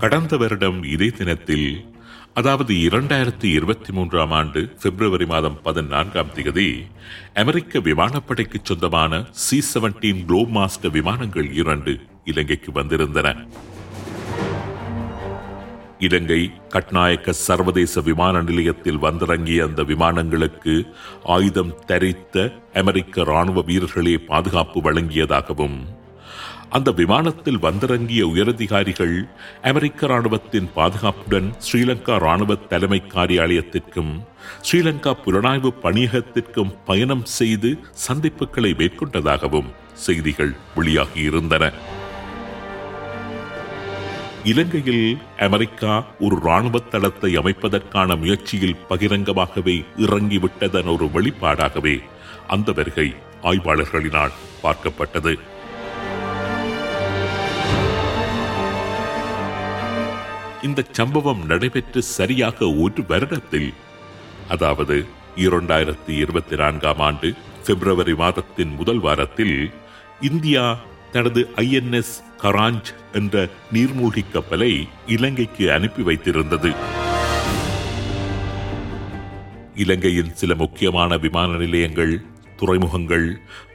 கடந்த வருடம் இதே தினத்தில் அதாவது இரண்டாயிரத்தி இருபத்தி மூன்றாம் ஆண்டு பிப்ரவரி மாதம் பதினான்காம் தேதி அமெரிக்க விமானப்படைக்கு சொந்தமான சி செவன்டீன் குளோப் மாஸ்டர் விமானங்கள் இரண்டு இலங்கைக்கு வந்திருந்தன. இலங்கை கட்நாயக்க சர்வதேச விமான நிலையத்தில் வந்திறங்கிய அந்த விமானங்களுக்கு ஆயுதம் தரித்த அமெரிக்க ராணுவ வீரர்களே பாதுகாப்பு வழங்கியதாகவும் அந்த விமானத்தில் வந்திறங்கிய உயரதிகாரிகள் அமெரிக்க ராணுவத்தின் பாதுகாப்புடன் ஸ்ரீலங்கா ராணுவ தலைமை காரியாலயத்திற்கும் ஸ்ரீலங்கா புலனாய்வு பணியகத்திற்கும் பயணம் செய்து சந்திப்புகளை மேற்கொண்டதாகவும் செய்திகள் வெளியாகியிருந்தன. இலங்கையில் அமெரிக்கா ஒரு ராணுவ தளத்தை அமைப்பதற்கான முயற்சியில் பகிரங்கமாகவே இறங்கிவிட்டதன் ஒரு வெளிப்பாடாகவே அந்த வருகை ஆய்வாளர்களினால் பார்க்கப்பட்டது. இந்த சம்பவம் நடைபெற்று சரியாக ஒரு வருடத்தில். அதாவது இரண்டாயிரத்தி இருபத்தி நான்காம் ஆண்டு பிப்ரவரி மாதத்தின் முதல் வாரத்தில் இந்தியா தனது ஐஎன்எஸ் கராஞ்ச் என்ற நீர்மூழ்கி கப்பலை இலங்கைக்கு அனுப்பி வைத்திருந்தது. இலங்கையின் சில முக்கியமான விமான நிலையங்கள் துறைமுகங்கள்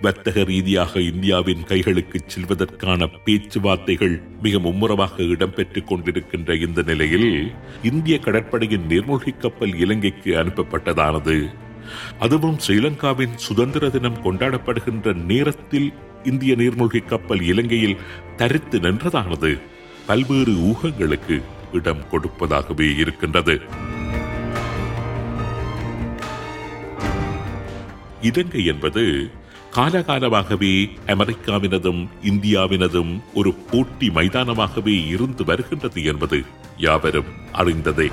வர்த்தக ரீதியாக இந்தியாவின் கைகளுக்கு செல்வதற்கான பேச்சுவார்த்தைகள் மிக மும்முரமாக இடம்பெற்றுக் கொண்டிருக்கின்ற இந்த நிலையில் இந்திய கடற்படையின் நீர்மூழ்கி கப்பல் இலங்கைக்கு அனுப்பப்பட்டதானது. அதுவும் ஸ்ரீலங்காவின் சுதந்திர தினம் கொண்டாடப்படுகின்ற நேரத்தில் இந்திய நீர்மூழ்கி கப்பல் இலங்கையில் தரித்து நின்றதானது. பல்வேறு ஊகங்களுக்கு இடம் கொடுப்பதாகவே இருக்கின்றது. இலங்கை என்பது காலகாலமாகவே அமெரிக்காவினதும் இந்தியாவினதும் ஒரு போட்டி மைதானமாகவே இருந்து வருகின்றது என்பது யாவரும் அறிந்ததே.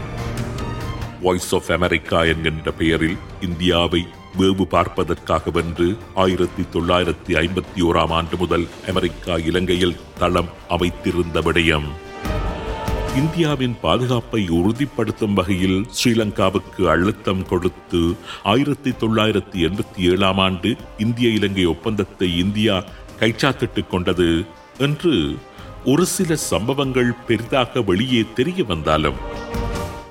வாய்ஸ் ஆஃப் அமெரிக்கா என்கின்ற பெயரில் இந்தியாவை வேவு பார்ப்பதற்காக வென்று ஆயிரத்தி தொள்ளாயிரத்தி ஐம்பத்தி ஓராம் ஆண்டு முதல் அமெரிக்கா இலங்கையில் தளம் அமைத்திருந்த விடயம் இந்தியாவின் பாதுகாப்பை உறுதிப்படுத்தும் வகையில் ஸ்ரீலங்காவுக்கு அழுத்தம் கொடுத்து ஆயிரத்தி தொள்ளாயிரத்தி எண்பத்தி ஏழாம் ஆண்டு இந்திய இலங்கை ஒப்பந்தத்தை இந்தியா கைச்சாத்திட்டுக் கொண்டது. என்று ஒரு சில சம்பவங்கள் பெரிதாக வெளியே தெரிய வந்தாலும்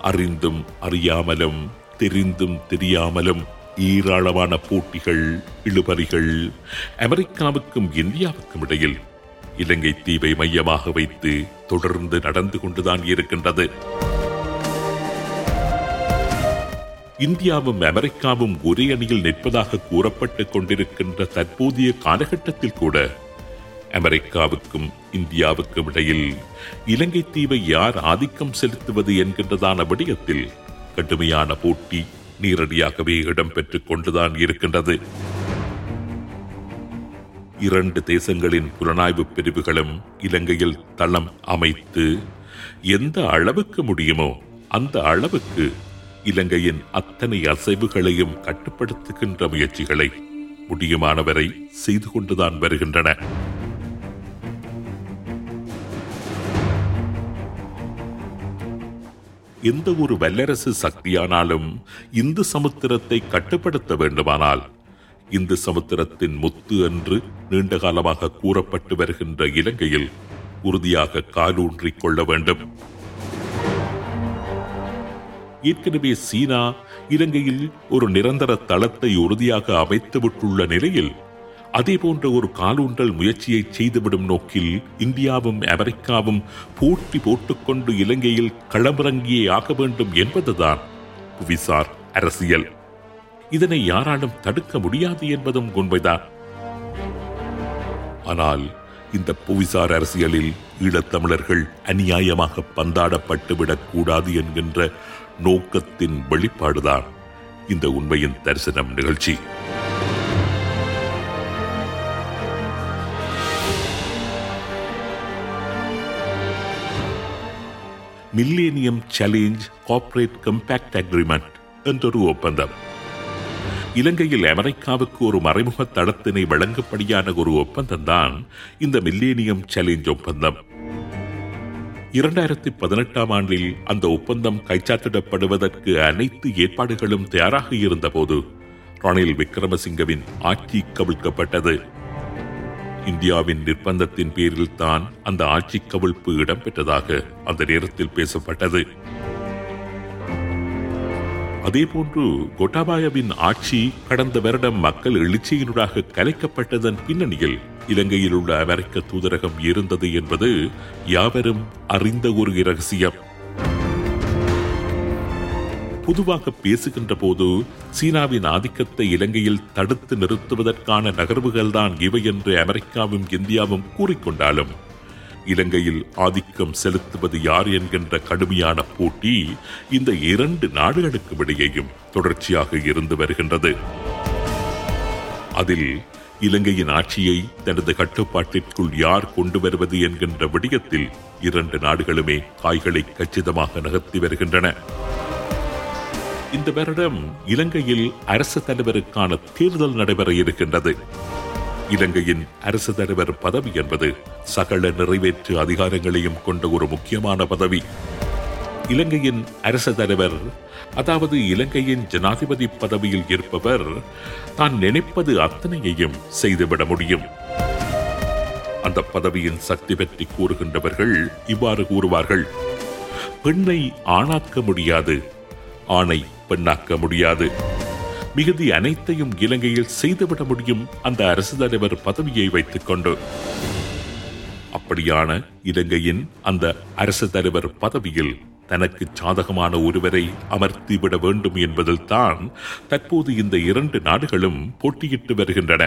அறிந்தும் அறியாமலும் தெரிந்தும் தெரியாமலும் ஏராளமான போட்டிகள் இழுபறிகள் அமெரிக்காவுக்கும் இந்தியாவுக்கும் இடையில் இலங்கை தீவை மையமாக வைத்து தொடர்ந்து நடந்து கொண்டுதான் இருக்கின்றது. இந்தியாவும் அமெரிக்காவும் ஒரே அணியில் நிற்பதாக கூறப்பட்டுக் கொண்டிருக்கின்ற தற்போதைய காலகட்டத்தில் கூட அமெரிக்காவுக்கும் இந்தியாவுக்கும் இடையில் இலங்கை தீவை யார் ஆதிக்கம் செலுத்துவது என்கின்றதான விடயத்தில் கடுமையான போட்டி நேரடியாகவே இடம்பெற்றுக் கொண்டுதான் இருக்கின்றது. இரண்டு தேசங்களின் புலனாய்வு பிரிவுகளும் இலங்கையில் தளம் அமைத்து எந்த அளவுக்கு முடியுமோ அந்த அளவுக்கு இலங்கையின் அத்தனை அசைவுகளையும் கட்டுப்படுத்துகின்ற முயற்சிகளை முடியுமானவரை செய்து கொண்டுதான் வருகின்றன. எந்த ஒரு வல்லரசு சக்தியானாலும் இந்து சமுத்திரத்தை கட்டுப்படுத்த வேண்டுமானால் இந்து சமுத்திரத்தின் முத்து என்று நீண்ட காலமாக கூறப்பட்டு வருகின்ற இலங்கையில் உறுதியாக காலூன்றிக் கொள்ள வேண்டும். ஏற்கனவே சீனா இலங்கையில் ஒரு நிரந்தர தளத்தை உறுதியாக அமைத்துவிட்டுள்ள நிலையில் அதே போன்ற ஒரு காலூன்றல் முயற்சியை செய்துவிடும் நோக்கில் இந்தியாவும் அமெரிக்காவும் போட்டி போட்டுக்கொண்டு இலங்கையில் களமிறங்கியே ஆக வேண்டும் என்பதுதான் புவிசார் அரசியல். இதனை யாராலும் தடுக்க முடியாது என்பதும் உண்மைதான். ஆனால் இந்த புவிசார் அரசியலில் ஈழத்தமிழர்கள் அநியாயமாக பந்தாடப்பட்டுவிடக் கூடாது என்கின்ற நோக்கத்தின் வெளிப்பாடுதான் இந்த உண்மையின் தரிசனம் நிகழ்ச்சி. Millennium challenge corporate compact agreement என்றொரு ஒப்பந்தம். இலங்கையில் அமெரிக்காவுக்கு ஒரு மறைமுக தடத்தினை வழங்கப்படியான ஒரு ஒப்பந்தம் தான் இந்த மில்லேனியம் சேலஞ்ச் ஒப்பந்தம். இரண்டாயிரத்தி பதினெட்டாம் ஆண்டில் அந்த ஒப்பந்தம் கைச்சாத்திடப்படுவதற்கு அனைத்து ஏற்பாடுகளும் தயாராக இருந்தபோது ரணில் விக்ரமசிங்கவின் ஆட்சி கவிழ்க்கப்பட்டது. இந்தியாவின் நிர்பந்தத்தின் பேரில் தான் அந்த ஆட்சி கவிழ்ப்பு இடம்பெற்றதாக அந்த நேரத்தில் பேசப்பட்டது. அதேபோன்று கோட்டாபாயவின் ஆட்சி கடந்த வருடம் மக்கள் எழுச்சியினூடாக கலைக்கப்பட்டதன் பின்னணியில் இலங்கையில் உள்ள அமெரிக்க தூதரகம் இருந்தது என்பது யாவரும் அறிந்த ஒரு இரகசியம். பொதுவாக பேசுகின்ற போது சீனாவின் ஆதிக்கத்தை இலங்கையில் தடுத்து நிறுத்துவதற்கான நகர்வுகள்தான் இவை என்று அமெரிக்காவும் இந்தியாவும் கூறிக்கொண்டாலும் இலங்கையில் ஆதிக்கம் செலுத்துவது யார் என்கின்ற கடுமையான போட்டி இந்த இரண்டு நாடுகளுக்கு இடையேயும் தொடர்ச்சியாக இருந்து வருகின்றது. அதில் இலங்கையின் ஆட்சியை தனது கட்டுப்பாட்டிற்குள் யார் கொண்டு வருவது என்கின்ற விடயத்தில் இரண்டு நாடுகளுமே காய்களை கச்சிதமாக நகர்த்தி வருகின்றன. இந்த வருடம் இலங்கையில் அரசு தலைவருக்கான தேர்தல் நடைபெற இருக்கின்றது. இலங்கையின் அரசு தலைவர் பதவி என்பது சகல நிறைவேற்று அதிகாரங்களையும் கொண்ட ஒரு முக்கியமான பதவி. இலங்கையின் அரசு தலைவர் அதாவது இலங்கையின் ஜனாதிபதி பதவியில் இருப்பவர் தான் நினைப்பது அத்தனையையும் செய்துவிட முடியும். அந்த பதவியின் சக்தி பற்றி கூறுகின்றவர்கள் இவ்வாறு கூறுவார்கள். பெண்ணை ஆணாக்க முடியாது ஆணை பெண்ணாக்க முடியாது. மிகுதி அனைத்தையும் இலங்கையில் செய்துவிட முடியும் அந்த அரசு தலைவர் பதவியை வைத்துக் கொண்டு அப்படியான இலங்கையின் அந்த அரசு தலைவர் பதவியில் தனக்கு சாதகமான ஒருவரை அமர்த்திவிட வேண்டும் என்பதில் தான் தற்போது இந்த இரண்டு நாடுகளும் போட்டியிட்டு வருகின்றன.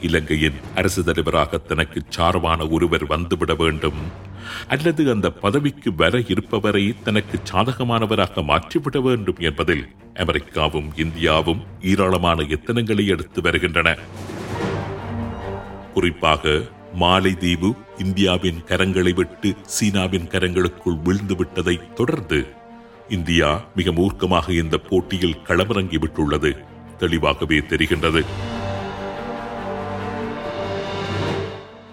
இலங்கையின் அரசு தலைவராக தனக்கு சார்பான ஒருவர் வந்துவிட வேண்டும் அல்லது அந்த பதவிக்கு வர இருப்பவரை தனக்கு சாதகமானவராக மாற்றிவிட வேண்டும் என்பதில் அமெரிக்காவும் இந்தியாவும் ஏராளமான எத்தனங்களை எடுத்து வருகின்றன. குறிப்பாக மாலைதீவு இந்தியாவின் கரங்களை விட்டு சீனாவின் கரங்களுக்குள் விழுந்து விட்டதை தொடர்ந்து இந்தியா மிக மூர்க்கமாக இந்த போட்டியில் களமிறங்கி விட்டுள்ளது தெளிவாகவே தெரிகின்றது.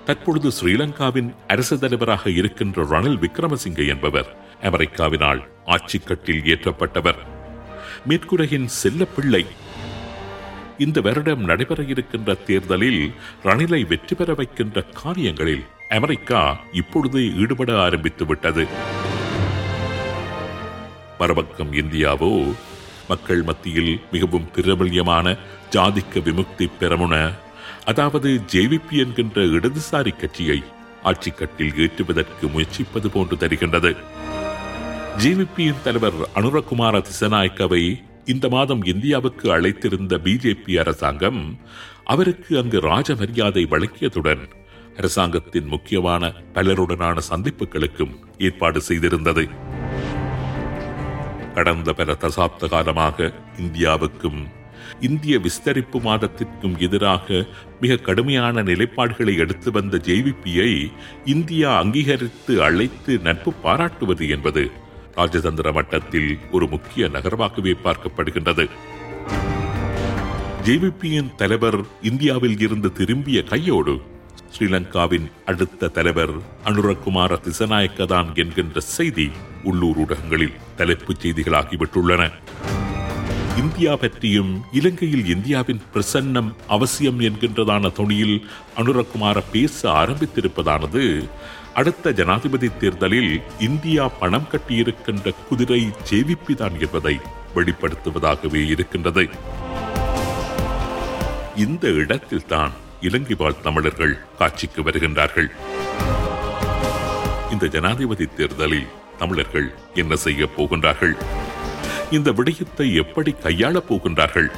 தற்பொழுது ஸ்ரீலங்காவின் அரசு தலைவராக இருக்கின்ற ரணில் விக்ரமசிங்கே என்பவர் அமெரிக்காவினால் ஆட்சி கட்டில் ஏற்றப்பட்டவர். மேற்குரையின் செல்லப்பிள்ளை. இந்த வருடம் நடைபெற இருக்கின்ற தேர்தலில் ரணிலை வெற்றி பெற வைக்கின்ற காரியங்களில் அமெரிக்கா இப்பொழுது ஈடுபட ஆரம்பித்து விட்டது. மறுபக்கம் இந்தியாவோ மக்கள் மத்தியில் மிகவும் பிரபல்யமான ஜாதிக்க விமுக்தி பெறமுன அதாவது ஜேவிபி என்கின்ற இடதுசாரி கட்சியை ஆட்சிக்கட்டில் ஏற்றுவதற்கு முயற்சிப்பது போன்று தெரிகின்றது. ஜேவிபியின் தலைவர் அனுரகுமார திசநாயக்கவை இந்த மாதம் இந்தியாவுக்கு அழைத்திருந்த பிஜேபி அரசாங்கம் அவருக்கு அங்கு ராஜ மரியாதை வழங்கியதுடன் அரசாங்கத்தின் முக்கியமான பலருடனான சந்திப்புகளுக்கும் ஏற்பாடு செய்திருந்தது. கடந்த பல தசாப்த காலமாக இந்தியாவுக்கும் இந்திய விஸ்தரிப்பு மாதத்திற்கும் எதிராக மிக கடுமையான நிலைப்பாடுகளை எடுத்து வந்த ஜேவிபியை இந்தியா அங்கீகரித்து அழைத்து நட்பு பாராட்டுவது என்பது ராஜதந்திர மட்டத்தில் ஒரு முக்கிய நகர்வாகவே பார்க்கப்படுகின்றது. ஜேவிபியின் தலைவர் இந்தியாவில் இருந்து திரும்பிய கையோடு ஸ்ரீலங்காவின் அடுத்த தலைவர் அனுரகுமார திசநாயக்கதான் என்கின்ற செய்தி உள்ளூர் ஊடகங்களில் தலைப்புச் செய்திகளாகிவிட்டுள்ளன இந்தியா பற்றியும் இலங்கையில் இந்தியாவின் பிரசன்னம் அவசியம் என்கின்றதான தொனியில் அனுரகுமார பேச ஆரம்பித்திருப்பதானது. அடுத்த ஜனாதிபதி தேர்தலில் இந்தியா பணம் கட்டியிருக்கின்ற குதிரை ஜேவிபி தான் என்பதை வெளிப்படுத்துவதாகவே இருக்கின்றது. இந்த இடத்தில் தான் இலங்கை வாழ் தமிழர்கள் காட்சிக்கு வருகின்றார்கள். இந்த ஜனாதிபதி தேர்தலில் தமிழர்கள் என்ன செய்ய போகின்றார்கள்? இந்த விடயத்தை எப்படி கையாளப் போகின்றார்கள்?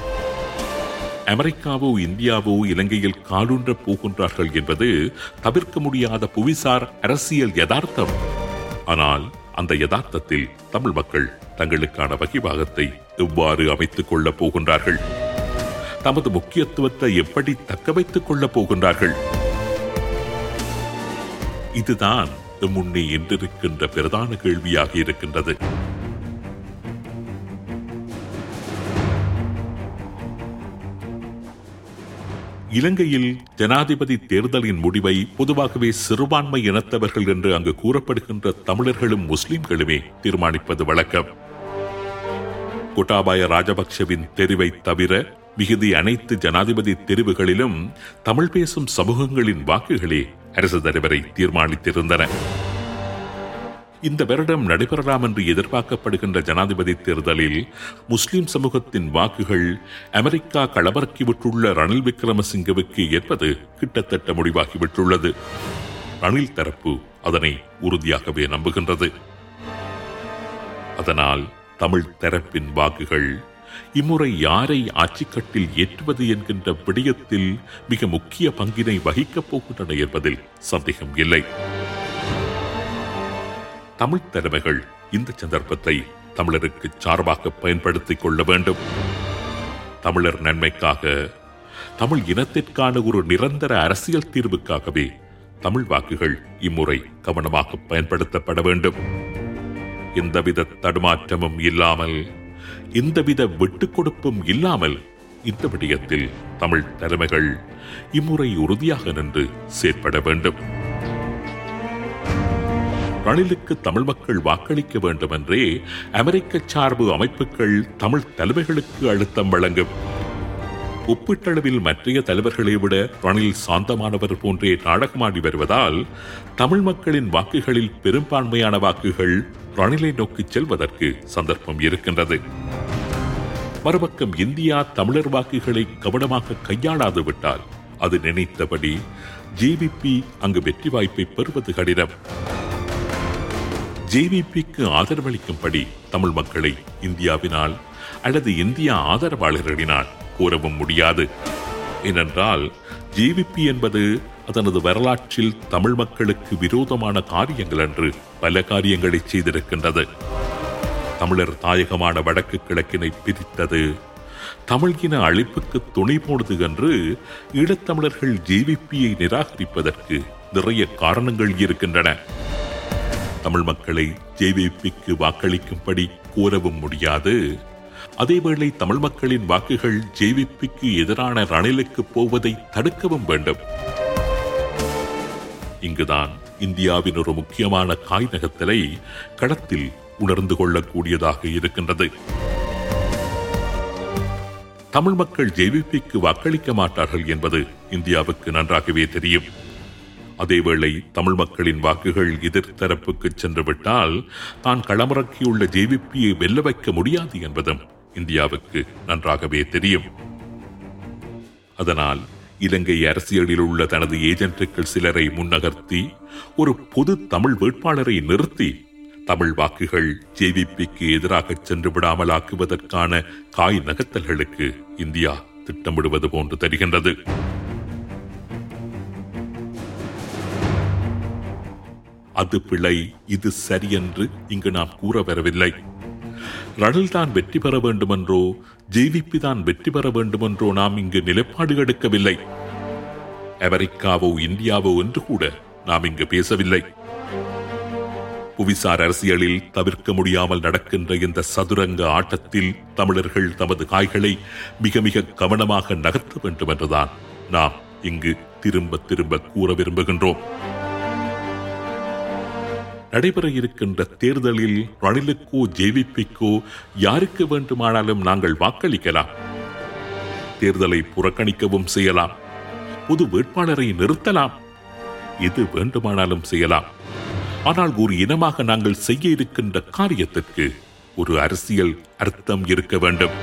அமெரிக்காவோ இந்தியாவோ இலங்கையில் காலூன்ற போகின்றார்கள் என்பது தவிர்க்க முடியாத புவிசார் அரசியல் யதார்த்தம். ஆனால் அந்த யதார்த்தத்தில் தமிழ் மக்கள் தங்களுக்கான வகிபாகத்தை எவ்வாறு அமைத்துக் கொள்ளப் போகின்றார்கள்? தமது முக்கியத்துவத்தை எப்படி தக்க வைத்துக் கொள்ளப் போகின்றார்கள்? இதுதான் முன்னே என்றிருக்கின்ற பிரதான கேள்வியாக இருக்கின்றது. இலங்கையில் ஜனாதிபதி தேர்தலின் முடிவை பொதுவாகவே சிறுபான்மை இனத்தவர்கள் என்று அங்கு கூறப்படுகின்ற தமிழர்களும் முஸ்லிம்களுமே தீர்மானிப்பது வழக்கம். கோட்டாபாய ராஜபக்சவின் தெரிவை தவிர மிகுதி அனைத்து ஜனாதிபதி தெரிவுகளிலும் தமிழ் பேசும் சமூகங்களின் வாக்குகளே அரசு தலைவரை தீர்மானித்திருந்தன. இந்த வருடம் நடைபெறலாம் என்று எதிர்பார்க்கப்படுகின்ற ஜனாதிபதி தேர்தலில் முஸ்லிம் சமூகத்தின் வாக்குகள் அமெரிக்கா களமிறக்கிவிட்டுள்ள ரணில் விக்ரமசிங்கவுக்கு ஏற்பது கிட்டத்தட்ட முடிவாகிவிட்டுள்ளது. ரணில் தரப்பு அதனை உறுதியாகவே நம்புகின்றது. அதனால் தமிழ் தரப்பின் வாக்குகள் இம்முறை யாரை ஆட்சிக்கட்டில் ஏற்றுவது என்கின்ற விடயத்தில் மிக முக்கிய பங்கினை வகிக்கப் போகின்றன என்பதில் சந்தேகம் இல்லை. தமிழ் தலைமைகள் இந்த சந்தர்ப்பத்தை தமிழருக்கு சார்பாக பயன்படுத்திக் கொள்ள வேண்டும். தமிழர் நன்மைக்காக தமிழ் இனத்திற்கான ஒரு நிரந்தர அரசியல் தீர்வுக்காகவே தமிழ் வாக்குகள் இம்முறை கவனமாக பயன்படுத்தப்பட வேண்டும். எந்தவித தடுமாற்றமும் இல்லாமல் எந்தவித விட்டுக் கொடுப்பும் இல்லாமல் இந்த விடயத்தில் தமிழ் தலைமைகள் இம்முறை உறுதியாக நின்று செயற்பட வேண்டும். ரணிலுக்கு தமிழ் மக்கள் வாக்களிக்க வேண்டும் என்றே அமெரிக்க சார்பு அமைப்புகள் தமிழ் தலைமைகளுக்கு அழுத்தம் வழங்கும். ஒப்பீட்டளவில் மற்றைய தலைவர்களை விட ரணில் சாந்தமானவர் போன்றே நாடகமாடி வருவதால் தமிழ் மக்களின் வாக்குகளில் பெரும்பான்மையான வாக்குகள் ரணிலை நோக்கி செல்வதற்கு சந்தர்ப்பம் இருக்கின்றது. மறுபக்கம் இந்தியா தமிழர் வாக்குகளை கவனமாக கையாளாது விட்டால் அது நினைத்தபடி ஜேவிபி அங்கு வெற்றி வாய்ப்பை பெறுவது கடினம். ஜேவிபிக்கு ஆதரவளிக்கும்படி தமிழ் மக்களை இந்தியாவினால் அல்லது இந்தியா ஆதரவாளர்களினால் கூறவும் முடியாது. ஏனென்றால் ஜேவிபி என்பது அதனது வரலாற்றில் தமிழ் மக்களுக்கு விரோதமான காரியங்கள் என்று பல காரியங்களை செய்திருக்கின்றது. தமிழர் தாயகமான வடக்கு கிழக்கினை பிரித்தது தமிழ் இன அழிப்புக்கு துணை போனது என்று ஈழத்தமிழர்கள் ஜேவிபியை நிராகரிப்பதற்கு நிறைய காரணங்கள் இருக்கின்றன. தமிழ் மக்களை ஜேவிபிக்கு வாக்களிக்கும்படி கூறவும் முடியாது. அதேவேளை தமிழ் மக்களின் வாக்குகள் ஜேவிபிக்கு எதிரான ரணிலுக்கு போவதை தடுக்கவும் வேண்டும். இங்குதான் இந்தியாவின் ஒரு முக்கியமான காய் நகத்தலை களத்தில் உணர்ந்து கொள்ளக்கூடியதாக இருக்கின்றது. தமிழ் மக்கள் ஜேவிபிக்கு வாக்களிக்க மாட்டார்கள் என்பது இந்தியாவுக்கு நன்றாகவே தெரியும். அதேவேளை தமிழ் மக்களின் வாக்குகள் எதிர்த்தரப்புக்கு தரப்புக்கு சென்றுவிட்டால் தான் களமிறக்கியுள்ள ஜேவிபியை வெல்ல வைக்க முடியாது என்பதும் இந்தியாவுக்கு நன்றாகவே தெரியும். அதனால் இலங்கை அரசியலில் உள்ள தனது ஏஜென்ட்டுகள் சிலரை முன்னகர்த்தி ஒரு பொது தமிழ் வேட்பாளரை நிறுத்தி தமிழ் வாக்குகள் ஜேவிபிக்கு எதிராக சென்று விடாமலாக்குவதற்கான காய் நகர்த்தல்களுக்கு இந்தியா திட்டமிடுவது போன்று தெரிகின்றது. அது பிழை இது சரியென்று இங்கு நாம் கூற வரவில்லை. ரடல்தான் தான் வெற்றி பெற வேண்டுமென்றோ ஜேவிபி தான் வெற்றி பெற வேண்டுமென்றோ நாம் இங்கு நிலைப்பாடு எடுக்கவில்லை. அமெரிக்காவோ இந்தியாவோ என்று கூட நாம் இங்கு பேசவில்லை. புவிசார் அரசியலில் தவிர்க்க முடியாமல் நடக்கின்ற இந்த சதுரங்க ஆட்டத்தில் தமிழர்கள் தமது காய்களை மிக மிக கவனமாக நகர்த்த வேண்டும் என்றுதான் நாம் இங்கு திரும்ப திரும்ப கூற விரும்புகின்றோம். நடைபெற இருக்கின்ற தேர்தலில் ரணிலுக்கோ ஜேவிபிக்கோ யாருக்கு வேண்டுமானாலும் நாங்கள் வாக்களிக்கலாம். தேர்தலை புறக்கணிக்கவும் செய்யலாம். பொது வேட்பாளரை நிறுத்தலாம். எது வேண்டுமானாலும் செய்யலாம். ஆனால் ஒரு இனமாக நாங்கள் செய்ய இருக்கின்ற காரியத்திற்கு ஒரு அரசியல் அர்த்தம் இருக்க வேண்டும்.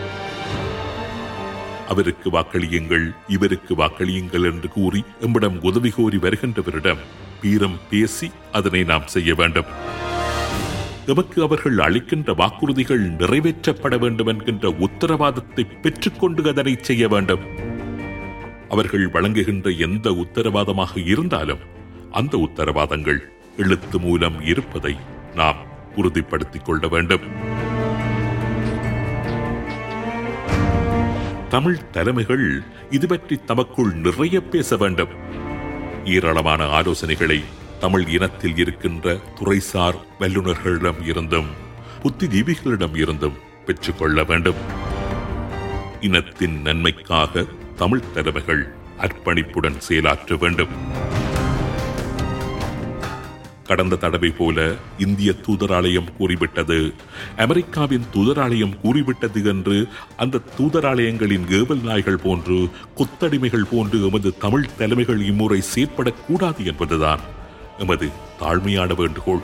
அவருக்கு வாக்களியுங்கள் இவருக்கு வாக்களியுங்கள் என்று கூறி எம்மிடம் உதவி கோரி வருகின்றவரிடம் பீரம் பேசி அதனை நாம் செய்ய வேண்டும். எமக்கு அவர்கள் அளிக்கின்ற வாக்குறுதிகள் நிறைவேற்றப்பட வேண்டும் என்கின்ற உத்தரவாதத்தை பெற்றுக்கொண்டு அதனை செய்ய வேண்டும். அவர்கள் வழங்குகின்ற எந்த உத்தரவாதமாக இருந்தாலும் அந்த உத்தரவாதங்கள் எழுத்து மூலம் இருப்பதை நாம் உறுதிப்படுத்திக் கொள்ள வேண்டும். தமிழ் தலைமைகள் இது பற்றி தமக்குள் நிறைய பேச வேண்டும். ஏராளமான ஆலோசனைகளை தமிழ் இனத்தில் இருக்கின்ற துறைசார் வல்லுநர்களிடம் இருந்தும் புத்திஜீவிகளிடம் இருந்தும் பெற்றுக்கொள்ள வேண்டும். இனத்தின் நன்மைக்காக தமிழ் தலைமைகள் அர்ப்பணிப்புடன் செயலாற்ற வேண்டும். கடந்த தடவை போல இந்திய தூதராலயம் கூறிவிட்டது. அமெரிக்காவின் தூதராலயம் கூறிவிட்டது என்று அந்த தூதராலயங்களின் ஏவல் நாய்கள் போன்று கொத்தடிமைகள் போன்று எமது தமிழ் தலைமைகள் இம்முறை செயற்படக்கூடாது என்பதுதான். எமது தாழ்மையான வேண்டுகோள்.